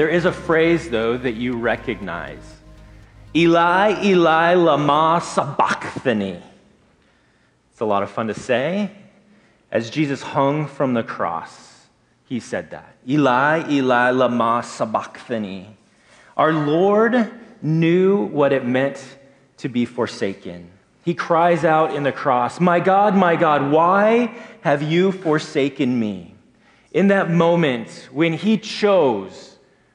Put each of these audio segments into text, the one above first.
There is a phrase, though, that you recognize Eli, Eli, Lama Sabachthani. It's a lot of fun to say. As Jesus hung from the cross, he said that Eli, Eli, Lama Sabachthani. Our Lord knew what it meant to be forsaken. He cries out in the cross, My God, my God, why have you forsaken me? In that moment when he chose,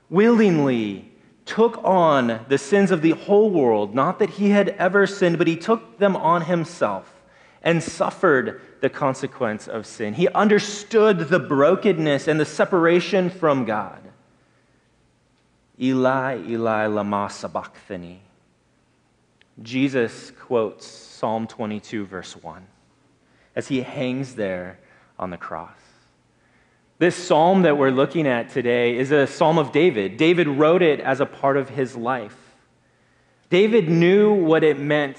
willingly took on the sins of the whole world, not that he had ever sinned, but he took them on himself and suffered the consequence of sin. He understood the brokenness and the separation from God. Eli, Eli, lama sabachthani. Jesus quotes Psalm 22, verse 1, as he hangs there on the cross. This psalm that we're looking at today is a psalm of David. David wrote it as a part of his life. David knew what it meant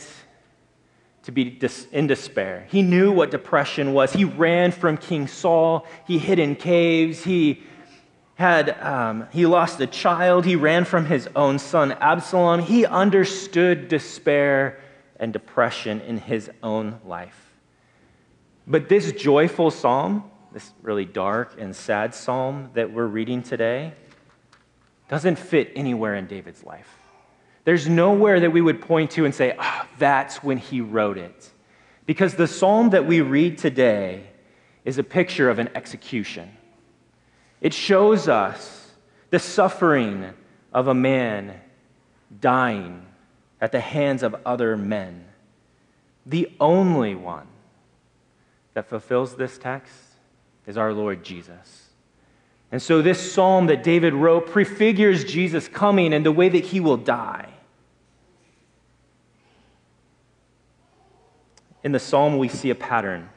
to be in despair. He knew what depression was. He ran from King Saul, he hid in caves, he had um, he lost a child he ran from his own son absalom he understood despair and depression in his own life but this joyful psalm this really dark and sad psalm that we're reading today doesn't fit anywhere in david's life. There's nowhere that we would point to and say ah oh, that's when he wrote it. Because the psalm that we read today is a picture of an execution. It shows us the suffering of a man dying at the hands of other men. The only one that fulfills this text is our Lord Jesus. And so, this psalm that David wrote prefigures Jesus coming and the way that he will die. In the psalm, we see a pattern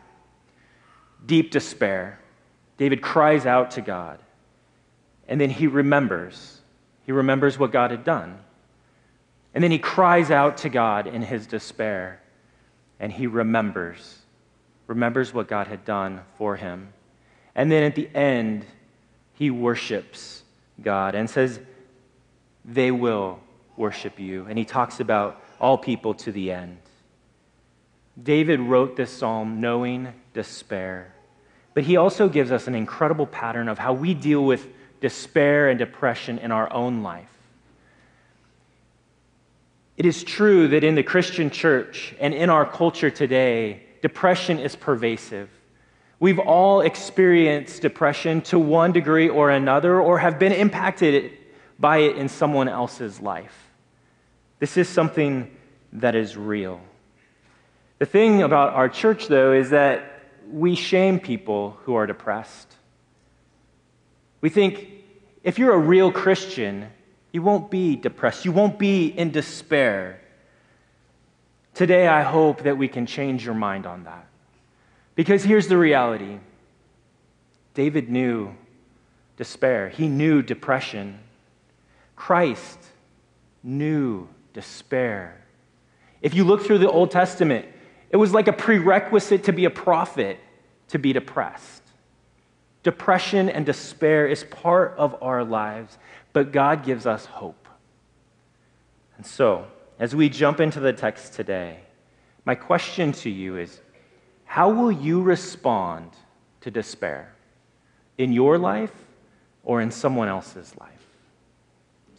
deep despair David cries out to God, and then he remembers. He remembers what God had done. And then he cries out to God in his despair, and he remembers, remembers what God had done for him. And then at the end, he worships God and says, They will worship you. And he talks about all people to the end. David wrote this psalm knowing despair. But he also gives us an incredible pattern of how we deal with despair and depression in our own life. It is true that in the Christian church and in our culture today, depression is pervasive. We've all experienced depression to one degree or another, or have been impacted by it in someone else's life. This is something that is real. The thing about our church, though, is that we shame people who are depressed. We think if you're a real Christian, you won't be depressed, you won't be in despair. Today, I hope that we can change your mind on that. Because here's the reality David knew despair, he knew depression. Christ knew despair. If you look through the Old Testament, it was like a prerequisite to be a prophet to be depressed. Depression and despair is part of our lives, but God gives us hope. And so, as we jump into the text today, my question to you is how will you respond to despair in your life or in someone else's life?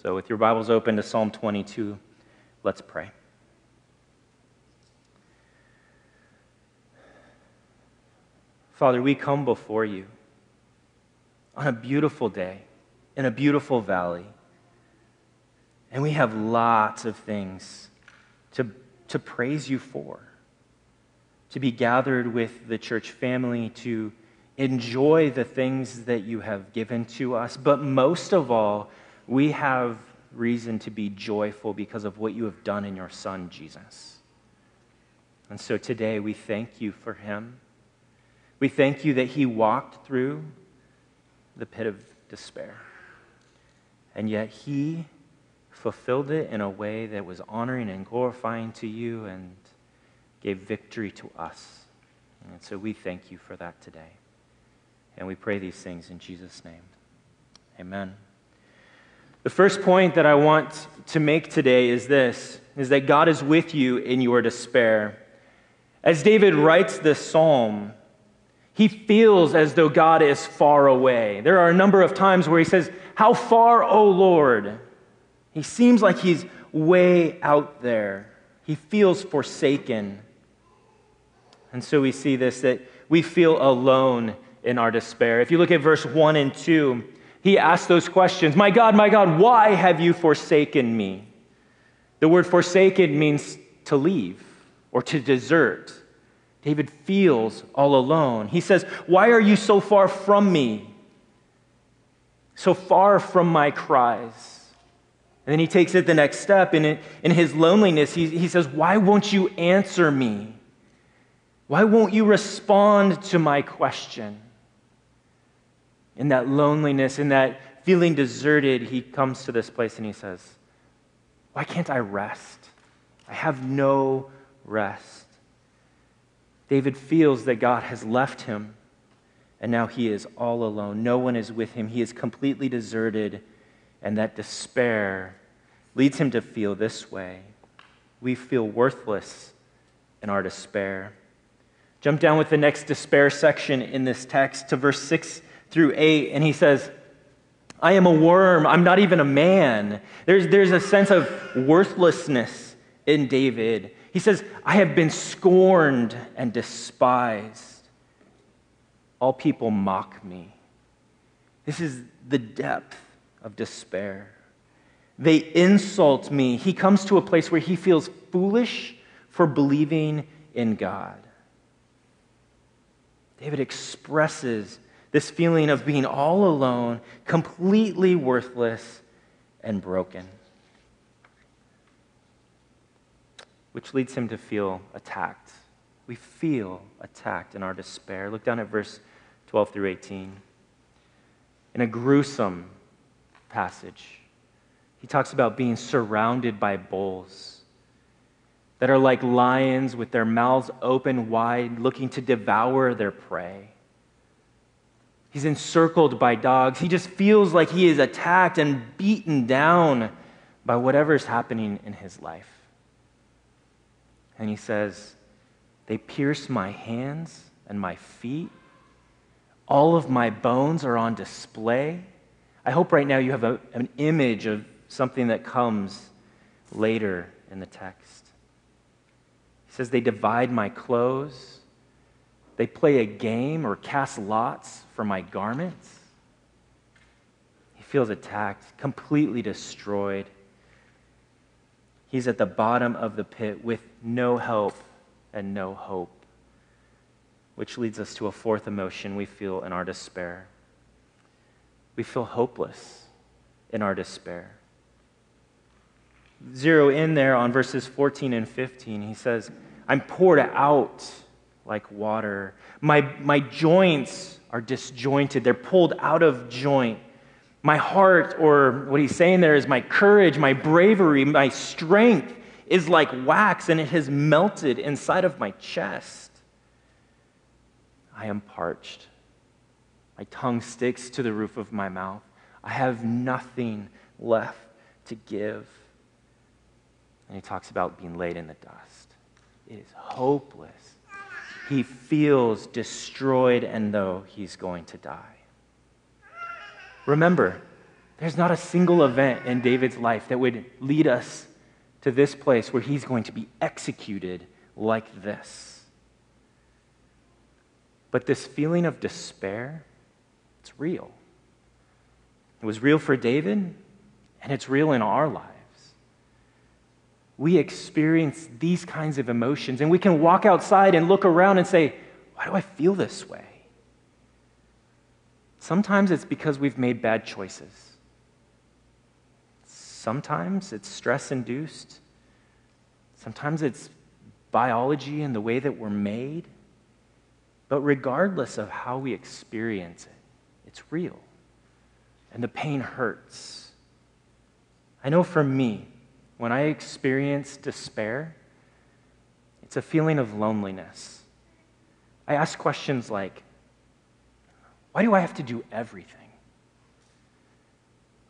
So, with your Bibles open to Psalm 22, let's pray. Father, we come before you on a beautiful day in a beautiful valley. And we have lots of things to, to praise you for, to be gathered with the church family, to enjoy the things that you have given to us. But most of all, we have reason to be joyful because of what you have done in your Son, Jesus. And so today we thank you for him. We thank you that he walked through the pit of despair. And yet he fulfilled it in a way that was honoring and glorifying to you and gave victory to us. And so we thank you for that today. And we pray these things in Jesus' name. Amen. The first point that I want to make today is this is that God is with you in your despair. As David writes this psalm, he feels as though God is far away. There are a number of times where he says, How far, O Lord? He seems like he's way out there. He feels forsaken. And so we see this that we feel alone in our despair. If you look at verse 1 and 2, he asks those questions My God, my God, why have you forsaken me? The word forsaken means to leave or to desert. David feels all alone. He says, Why are you so far from me? So far from my cries. And then he takes it the next step. In, in his loneliness, he, he says, Why won't you answer me? Why won't you respond to my question? In that loneliness, in that feeling deserted, he comes to this place and he says, Why can't I rest? I have no rest. David feels that God has left him, and now he is all alone. No one is with him. He is completely deserted, and that despair leads him to feel this way. We feel worthless in our despair. Jump down with the next despair section in this text to verse 6 through 8, and he says, I am a worm. I'm not even a man. There's, there's a sense of worthlessness in David. He says, I have been scorned and despised. All people mock me. This is the depth of despair. They insult me. He comes to a place where he feels foolish for believing in God. David expresses this feeling of being all alone, completely worthless, and broken. which leads him to feel attacked. We feel attacked in our despair. Look down at verse 12 through 18. In a gruesome passage, he talks about being surrounded by bulls that are like lions with their mouths open wide, looking to devour their prey. He's encircled by dogs. He just feels like he is attacked and beaten down by whatever's happening in his life. And he says, They pierce my hands and my feet. All of my bones are on display. I hope right now you have a, an image of something that comes later in the text. Says, They divide my clothes. They play a game or cast lots for my garments. He feels attacked, completely destroyed. He's at the bottom of the pit with no help and no hope. Which leads us to a fourth emotion we feel in our despair. We feel hopeless in our despair. Zero in there on verses 14 and 15. He says, I'm poured out like water. My, my joints are disjointed, they're pulled out of joint. My heart, or what he's saying there is my courage, my bravery, my strength is like wax and it has melted inside of my chest. I am parched. My tongue sticks to the roof of my mouth. I have nothing left to give. And he talks about being laid in the dust. It is hopeless. He feels destroyed and though he's going to die. Remember, there's not a single event in David's life that would lead us to this place where he's going to be executed like this. But this feeling of despair, it's real. It was real for David, and it's real in our lives. We experience these kinds of emotions, and we can walk outside and look around and say, Why do I feel this way? Sometimes it's because we've made bad choices. Sometimes it's stress induced. Sometimes it's biology and the way that we're made. But regardless of how we experience it, it's real. And the pain hurts. I know for me, when I experience despair, it's a feeling of loneliness. I ask questions like, why do I have to do everything?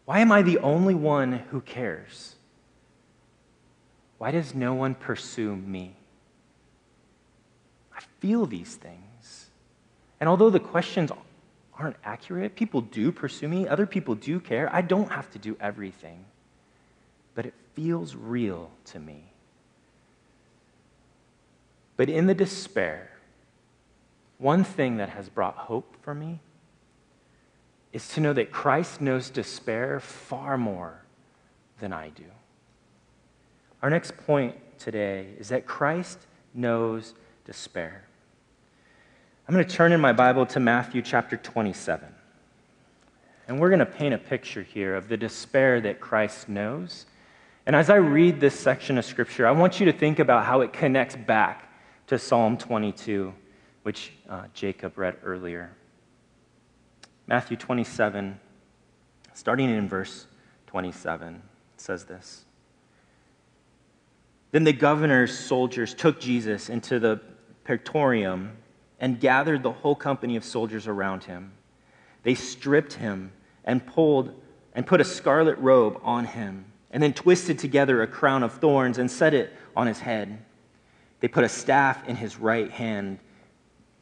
Why am I the only one who cares? Why does no one pursue me? I feel these things. And although the questions aren't accurate, people do pursue me, other people do care. I don't have to do everything. But it feels real to me. But in the despair, one thing that has brought hope for me is to know that Christ knows despair far more than I do. Our next point today is that Christ knows despair. I'm going to turn in my Bible to Matthew chapter 27. And we're going to paint a picture here of the despair that Christ knows. And as I read this section of Scripture, I want you to think about how it connects back to Psalm 22, which uh, Jacob read earlier. Matthew 27, starting in verse 27, says this. Then the governor's soldiers took Jesus into the praetorium and gathered the whole company of soldiers around him. They stripped him and pulled and put a scarlet robe on him, and then twisted together a crown of thorns and set it on his head. They put a staff in his right hand.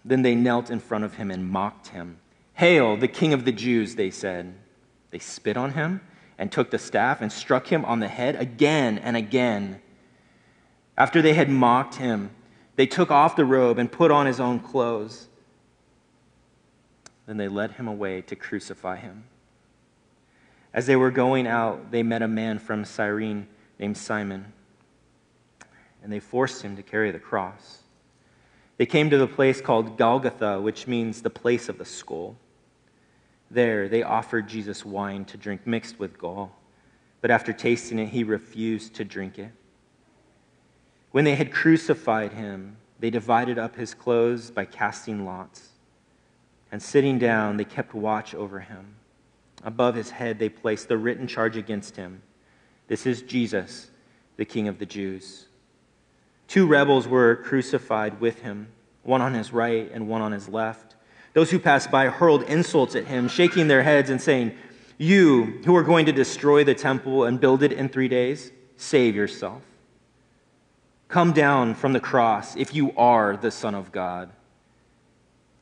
Then they knelt in front of him and mocked him. Hail, the king of the Jews, they said. They spit on him and took the staff and struck him on the head again and again. After they had mocked him, they took off the robe and put on his own clothes. Then they led him away to crucify him. As they were going out, they met a man from Cyrene named Simon, and they forced him to carry the cross. They came to the place called Golgotha, which means the place of the skull. There, they offered Jesus wine to drink mixed with gall, but after tasting it, he refused to drink it. When they had crucified him, they divided up his clothes by casting lots. And sitting down, they kept watch over him. Above his head, they placed the written charge against him This is Jesus, the King of the Jews. Two rebels were crucified with him, one on his right and one on his left. Those who passed by hurled insults at him, shaking their heads and saying, You who are going to destroy the temple and build it in three days, save yourself. Come down from the cross if you are the Son of God.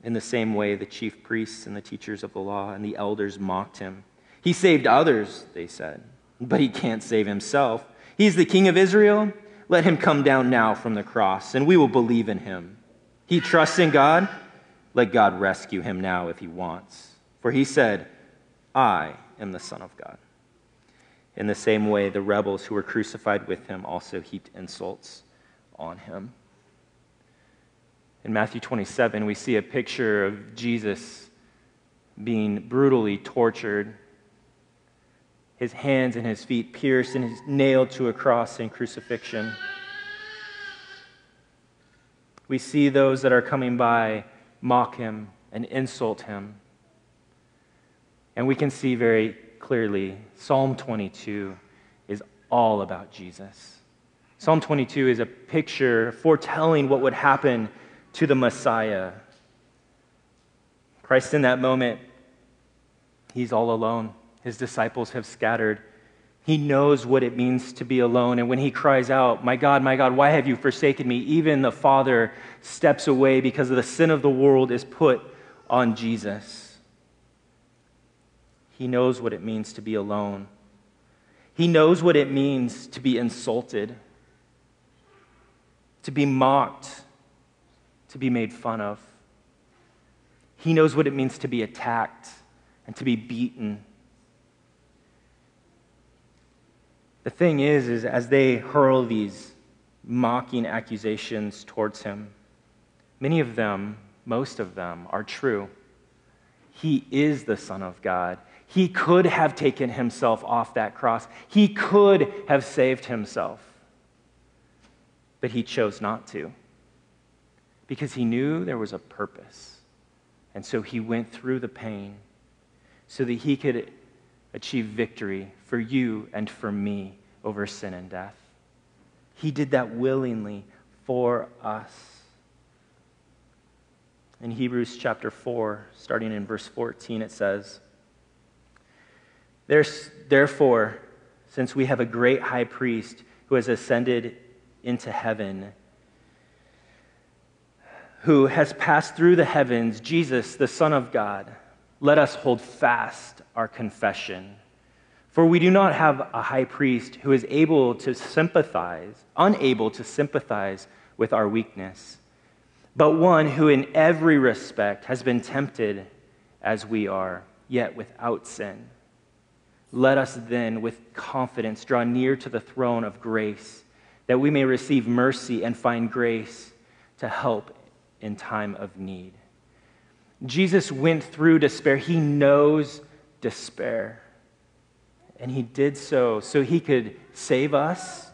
In the same way, the chief priests and the teachers of the law and the elders mocked him. He saved others, they said, but he can't save himself. He's the King of Israel. Let him come down now from the cross, and we will believe in him. He trusts in God. Let God rescue him now if he wants. For he said, I am the Son of God. In the same way, the rebels who were crucified with him also heaped insults on him. In Matthew 27, we see a picture of Jesus being brutally tortured, his hands and his feet pierced, and his nailed to a cross in crucifixion. We see those that are coming by mock him and insult him. And we can see very clearly Psalm 22 is all about Jesus. Psalm 22 is a picture foretelling what would happen to the Messiah. Christ, in that moment, he's all alone. His disciples have scattered. He knows what it means to be alone. And when he cries out, My God, my God, why have you forsaken me? Even the Father steps away because of the sin of the world is put on Jesus. He knows what it means to be alone. He knows what it means to be insulted to be mocked, to be made fun of. He knows what it means to be attacked and to be beaten. The thing is, is as they hurl these mocking accusations towards him, many of them, most of them, are true. He is the Son of God. He could have taken himself off that cross. He could have saved himself but he chose not to because he knew there was a purpose. And so he went through the pain so that he could achieve victory for you and for me over sin and death. He did that willingly for us. In Hebrews chapter 4, starting in verse 14, it says, therefore, since we have a great high priest who has ascended into heaven, who has passed through the heavens, Jesus, the Son of God, let us hold fast our confession. For we do not have a high priest who is able to sympathize, unable to sympathize with our weakness, but one who in every respect has been tempted as we are, yet without sin. Let us then, with confidence, draw near to the throne of grace, that we may receive mercy and find grace to help in time of need. Jesus went through despair. He knows despair. And he did so so he could save us,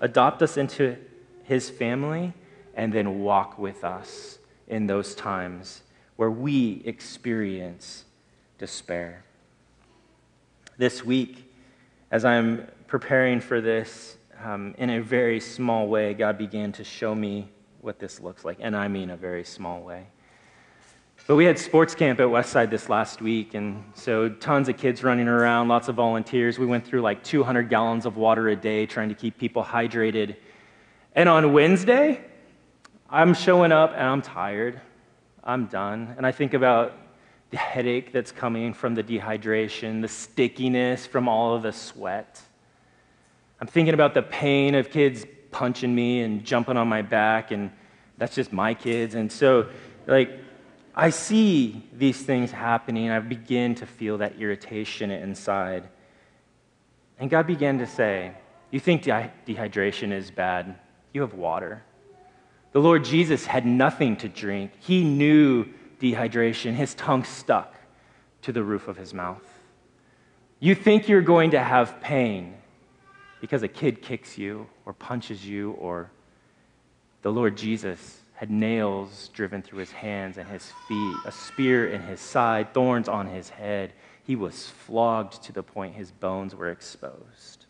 adopt us into his family, and then walk with us in those times where we experience despair. This week, as I'm preparing for this, um, in a very small way, God began to show me what this looks like, and I mean a very small way. But we had sports camp at Westside this last week, and so tons of kids running around, lots of volunteers. We went through like 200 gallons of water a day trying to keep people hydrated. And on Wednesday, I'm showing up and I'm tired. I'm done. And I think about the headache that's coming from the dehydration, the stickiness from all of the sweat. I'm thinking about the pain of kids punching me and jumping on my back, and that's just my kids. And so, like, I see these things happening. I begin to feel that irritation inside. And God began to say, You think de- dehydration is bad? You have water. The Lord Jesus had nothing to drink. He knew dehydration. His tongue stuck to the roof of his mouth. You think you're going to have pain because a kid kicks you or punches you, or the Lord Jesus had nails driven through his hands and his feet, a spear in his side, thorns on his head. He was flogged to the point his bones were exposed.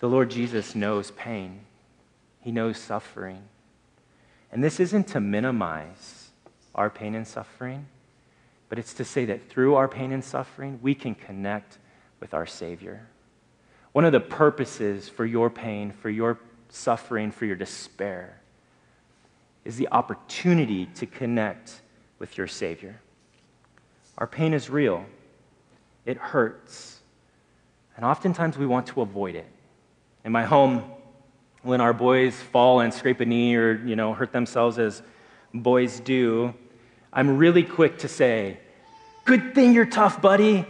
The Lord Jesus knows pain, he knows suffering. And this isn't to minimize our pain and suffering, but it's to say that through our pain and suffering, we can connect with our Savior. One of the purposes for your pain, for your suffering, for your despair, is the opportunity to connect with your Savior. Our pain is real, it hurts, and oftentimes we want to avoid it. In my home, when our boys fall and scrape a knee or you know hurt themselves as boys do, I'm really quick to say, "Good thing you're tough, buddy."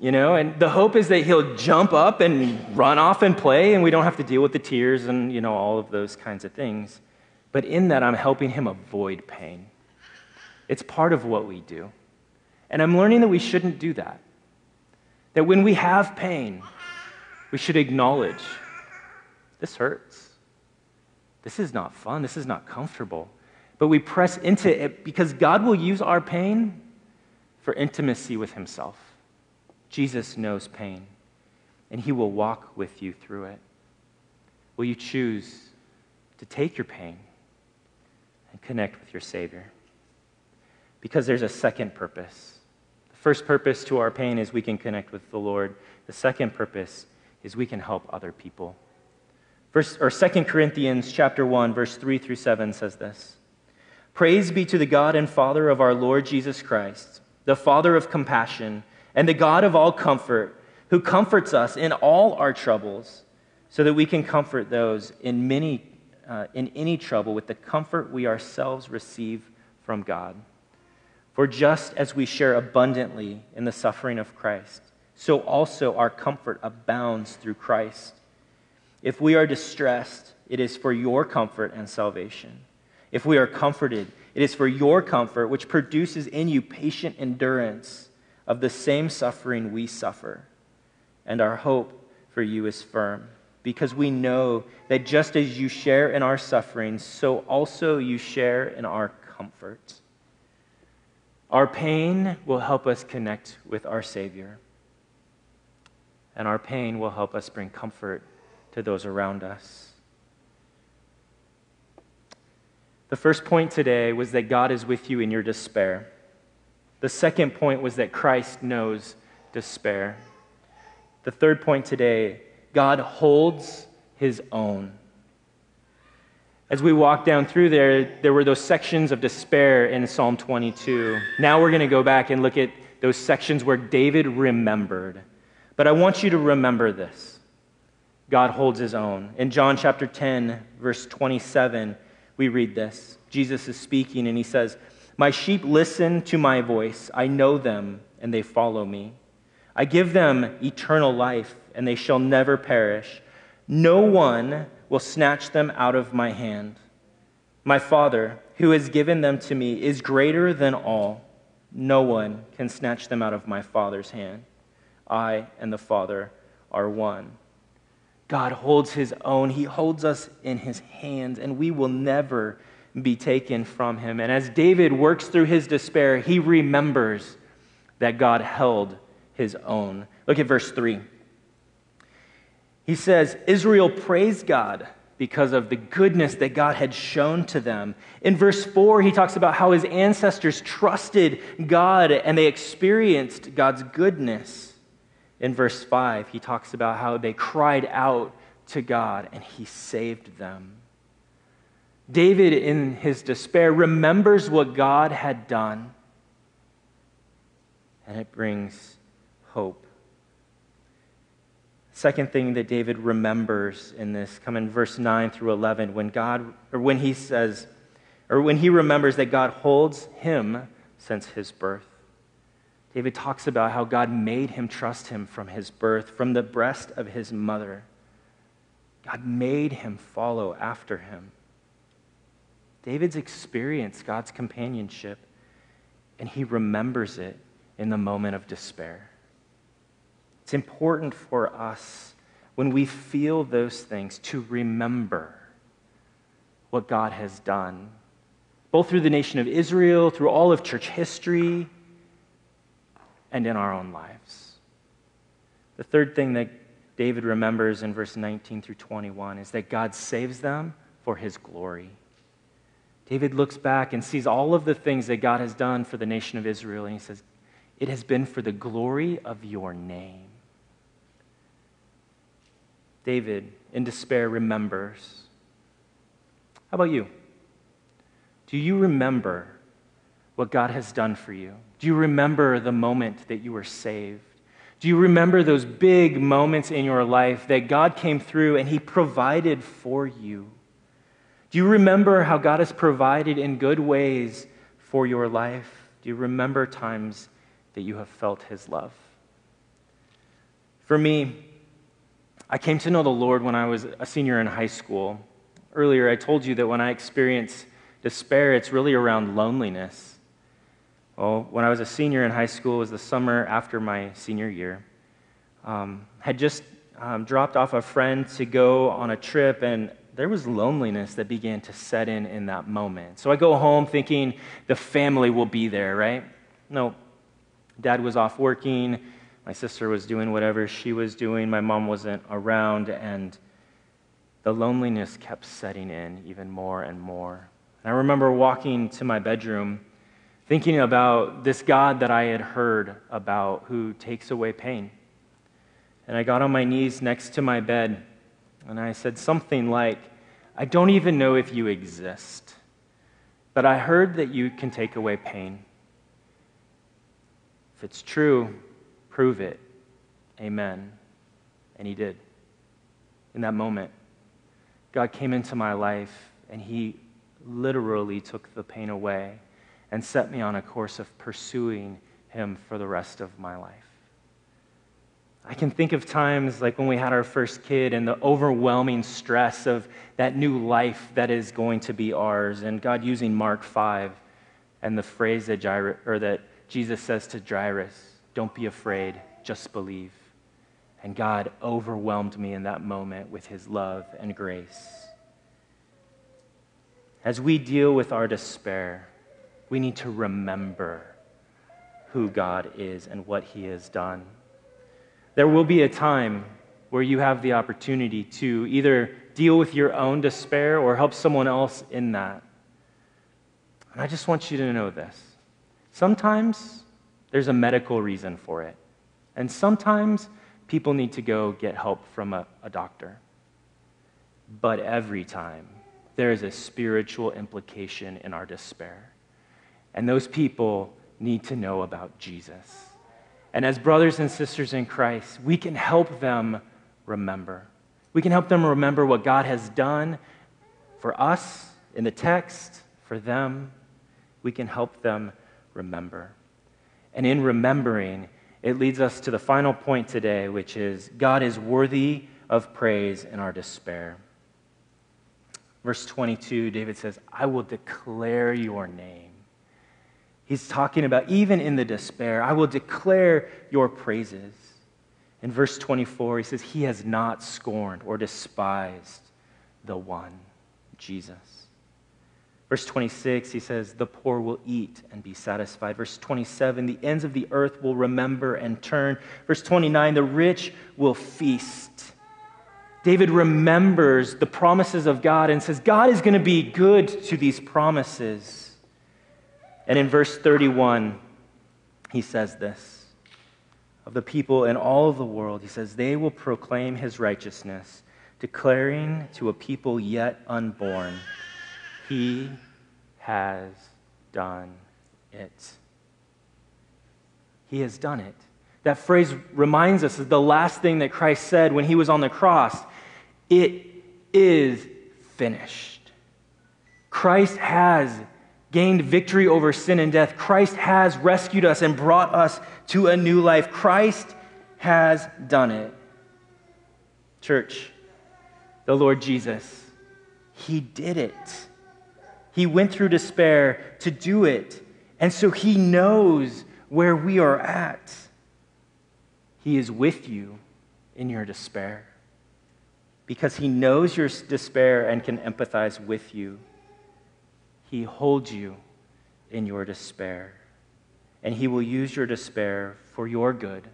You know, and the hope is that he'll jump up and run off and play, and we don't have to deal with the tears and, you know, all of those kinds of things. But in that, I'm helping him avoid pain. It's part of what we do. And I'm learning that we shouldn't do that. That when we have pain, we should acknowledge this hurts. This is not fun. This is not comfortable. But we press into it because God will use our pain for intimacy with Himself. Jesus knows pain, and he will walk with you through it. Will you choose to take your pain and connect with your Savior? Because there's a second purpose. The first purpose to our pain is we can connect with the Lord. The second purpose is we can help other people. First, or 2 Corinthians chapter 1, verse 3 through 7 says this. Praise be to the God and Father of our Lord Jesus Christ, the Father of compassion and the God of all comfort, who comforts us in all our troubles, so that we can comfort those in, many, uh, in any trouble with the comfort we ourselves receive from God. For just as we share abundantly in the suffering of Christ, so also our comfort abounds through Christ. If we are distressed, it is for your comfort and salvation. If we are comforted, it is for your comfort, which produces in you patient endurance of the same suffering we suffer, and our hope for you is firm, because we know that just as you share in our sufferings, so also you share in our comfort. Our pain will help us connect with our Savior, and our pain will help us bring comfort to those around us. The first point today was that God is with you in your despair. The second point was that Christ knows despair. The third point today God holds his own. As we walk down through there, there were those sections of despair in Psalm 22. Now we're going to go back and look at those sections where David remembered. But I want you to remember this God holds his own. In John chapter 10, verse 27, we read this. Jesus is speaking and he says, My sheep listen to my voice. I know them and they follow me. I give them eternal life and they shall never perish. No one will snatch them out of my hand. My Father, who has given them to me, is greater than all. No one can snatch them out of my Father's hand. I and the Father are one. God holds his own. He holds us in his hands, and we will never be taken from him. And as David works through his despair, he remembers that God held his own. Look at verse 3. He says, Israel praised God because of the goodness that God had shown to them. In verse 4, he talks about how his ancestors trusted God and they experienced God's goodness. In verse 5, he talks about how they cried out to God and he saved them. David, in his despair, remembers what God had done, and it brings hope. Second thing that David remembers in this, come in verse 9 through 11, when God, or when he says, or when he remembers that God holds him since his birth. David talks about how God made him trust him from his birth, from the breast of his mother. God made him follow after him. David's experienced God's companionship, and he remembers it in the moment of despair. It's important for us when we feel those things to remember what God has done, both through the nation of Israel, through all of church history, and in our own lives. The third thing that David remembers in verse 19 through 21 is that God saves them for his glory. David looks back and sees all of the things that God has done for the nation of Israel, and he says, It has been for the glory of your name. David, in despair, remembers. How about you? Do you remember what God has done for you? Do you remember the moment that you were saved? Do you remember those big moments in your life that God came through and He provided for you? Do you remember how God has provided in good ways for your life? Do you remember times that you have felt His love? For me, I came to know the Lord when I was a senior in high school. Earlier, I told you that when I experience despair, it's really around loneliness. Well, when I was a senior in high school, was the summer after my senior year. Um, had just um, dropped off a friend to go on a trip, and there was loneliness that began to set in in that moment. So I go home thinking the family will be there, right? No, dad was off working. My sister was doing whatever she was doing. My mom wasn't around, and the loneliness kept setting in even more and more. And I remember walking to my bedroom thinking about this God that I had heard about who takes away pain. And I got on my knees next to my bed and I said something like, I don't even know if you exist, but I heard that you can take away pain. If it's true, Prove it. Amen. And he did. In that moment, God came into my life and he literally took the pain away and set me on a course of pursuing him for the rest of my life. I can think of times like when we had our first kid and the overwhelming stress of that new life that is going to be ours, and God using Mark 5 and the phrase that, or that Jesus says to Jairus don't be afraid, just believe. And God overwhelmed me in that moment with his love and grace. As we deal with our despair, we need to remember who God is and what he has done. There will be a time where you have the opportunity to either deal with your own despair or help someone else in that. And I just want you to know this. Sometimes There's a medical reason for it. And sometimes people need to go get help from a, a doctor. But every time, there is a spiritual implication in our despair. And those people need to know about Jesus. And as brothers and sisters in Christ, we can help them remember. We can help them remember what God has done for us in the text, for them. We can help them remember. And in remembering, it leads us to the final point today, which is God is worthy of praise in our despair. Verse 22, David says, I will declare your name. He's talking about, even in the despair, I will declare your praises. In verse 24, he says, He has not scorned or despised the one, Jesus. Verse 26, he says, The poor will eat and be satisfied. Verse 27, the ends of the earth will remember and turn. Verse 29, the rich will feast. David remembers the promises of God and says, God is going to be good to these promises. And in verse 31, he says this of the people in all of the world, he says, They will proclaim his righteousness, declaring to a people yet unborn, He has done it. He has done it. That phrase reminds us of the last thing that Christ said when he was on the cross it is finished. Christ has gained victory over sin and death. Christ has rescued us and brought us to a new life. Christ has done it. Church, the Lord Jesus, He did it. He went through despair to do it. And so He knows where we are at. He is with you in your despair because He knows your despair and can empathize with you. He holds you in your despair. And He will use your despair for your good,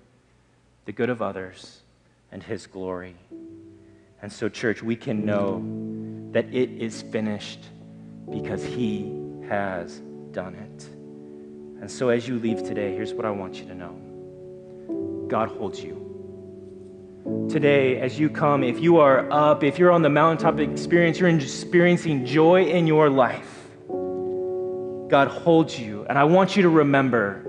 the good of others, and His glory. And so, church, we can know that it is finished because He has done it. And so, as you leave today, here's what I want you to know God holds you. Today, as you come, if you are up, if you're on the mountaintop experience, you're experiencing joy in your life God holds you. And I want you to remember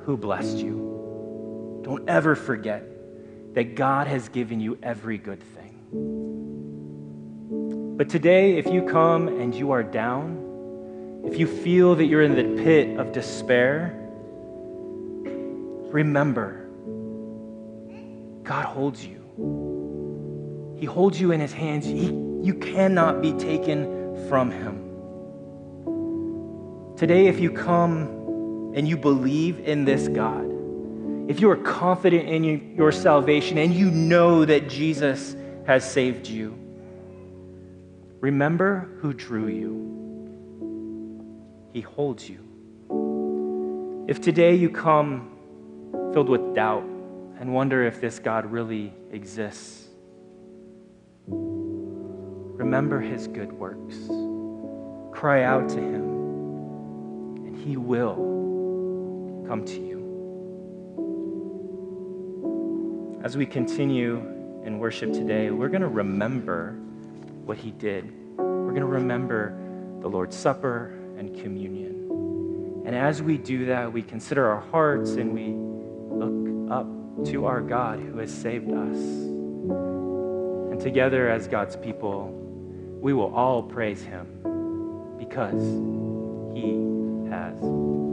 who blessed you. Don't ever forget that God has given you every good thing. But today, if you come and you are down, if you feel that you're in the pit of despair, remember God holds you. He holds you in his hands. He, you cannot be taken from him. Today, if you come and you believe in this God, if you are confident in your salvation and you know that Jesus has saved you, remember who drew you. He holds you. If today you come filled with doubt and wonder if this God really exists, remember his good works. Cry out to him he will come to you. As we continue in worship today, we're going to remember what He did. We're going to remember the Lord's Supper and communion. And as we do that, we consider our hearts and we look up to our God who has saved us. And together, as God's people, we will all praise Him because He has